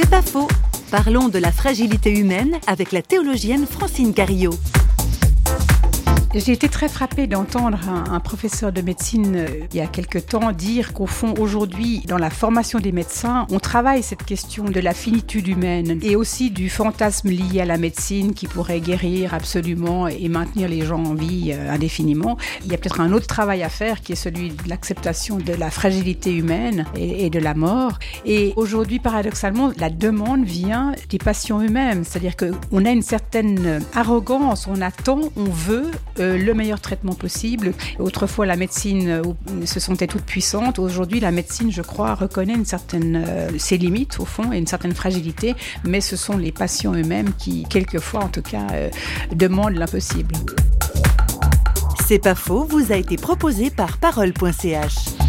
C'est pas faux. Parlons de la fragilité humaine avec la théologienne Francine Carillot. J'ai été très frappée d'entendre un, professeur de médecine euh, il y a quelque temps dire qu'au fond, aujourd'hui, dans la formation des médecins, on travaille cette question de la finitude humaine et aussi du fantasme lié à la médecine qui pourrait guérir absolument et maintenir les gens en vie euh, indéfiniment. Il y a peut-être un autre travail à faire qui est celui de l'acceptation de la fragilité humaine et, et de la mort. Et aujourd'hui, paradoxalement, la demande vient des patients eux-mêmes. C'est-à-dire qu'on a une certaine arrogance, on attend, on veut euh, le meilleur traitement possible. Autrefois, la médecine euh, se sentait toute puissante. Aujourd'hui, la médecine, je crois, reconnaît une certaine, euh, ses limites, au fond, et une certaine fragilité. Mais ce sont les patients eux-mêmes qui, quelquefois, en tout cas, demandent l'impossible. C'est pas faux, vous a été proposé par parole.ch.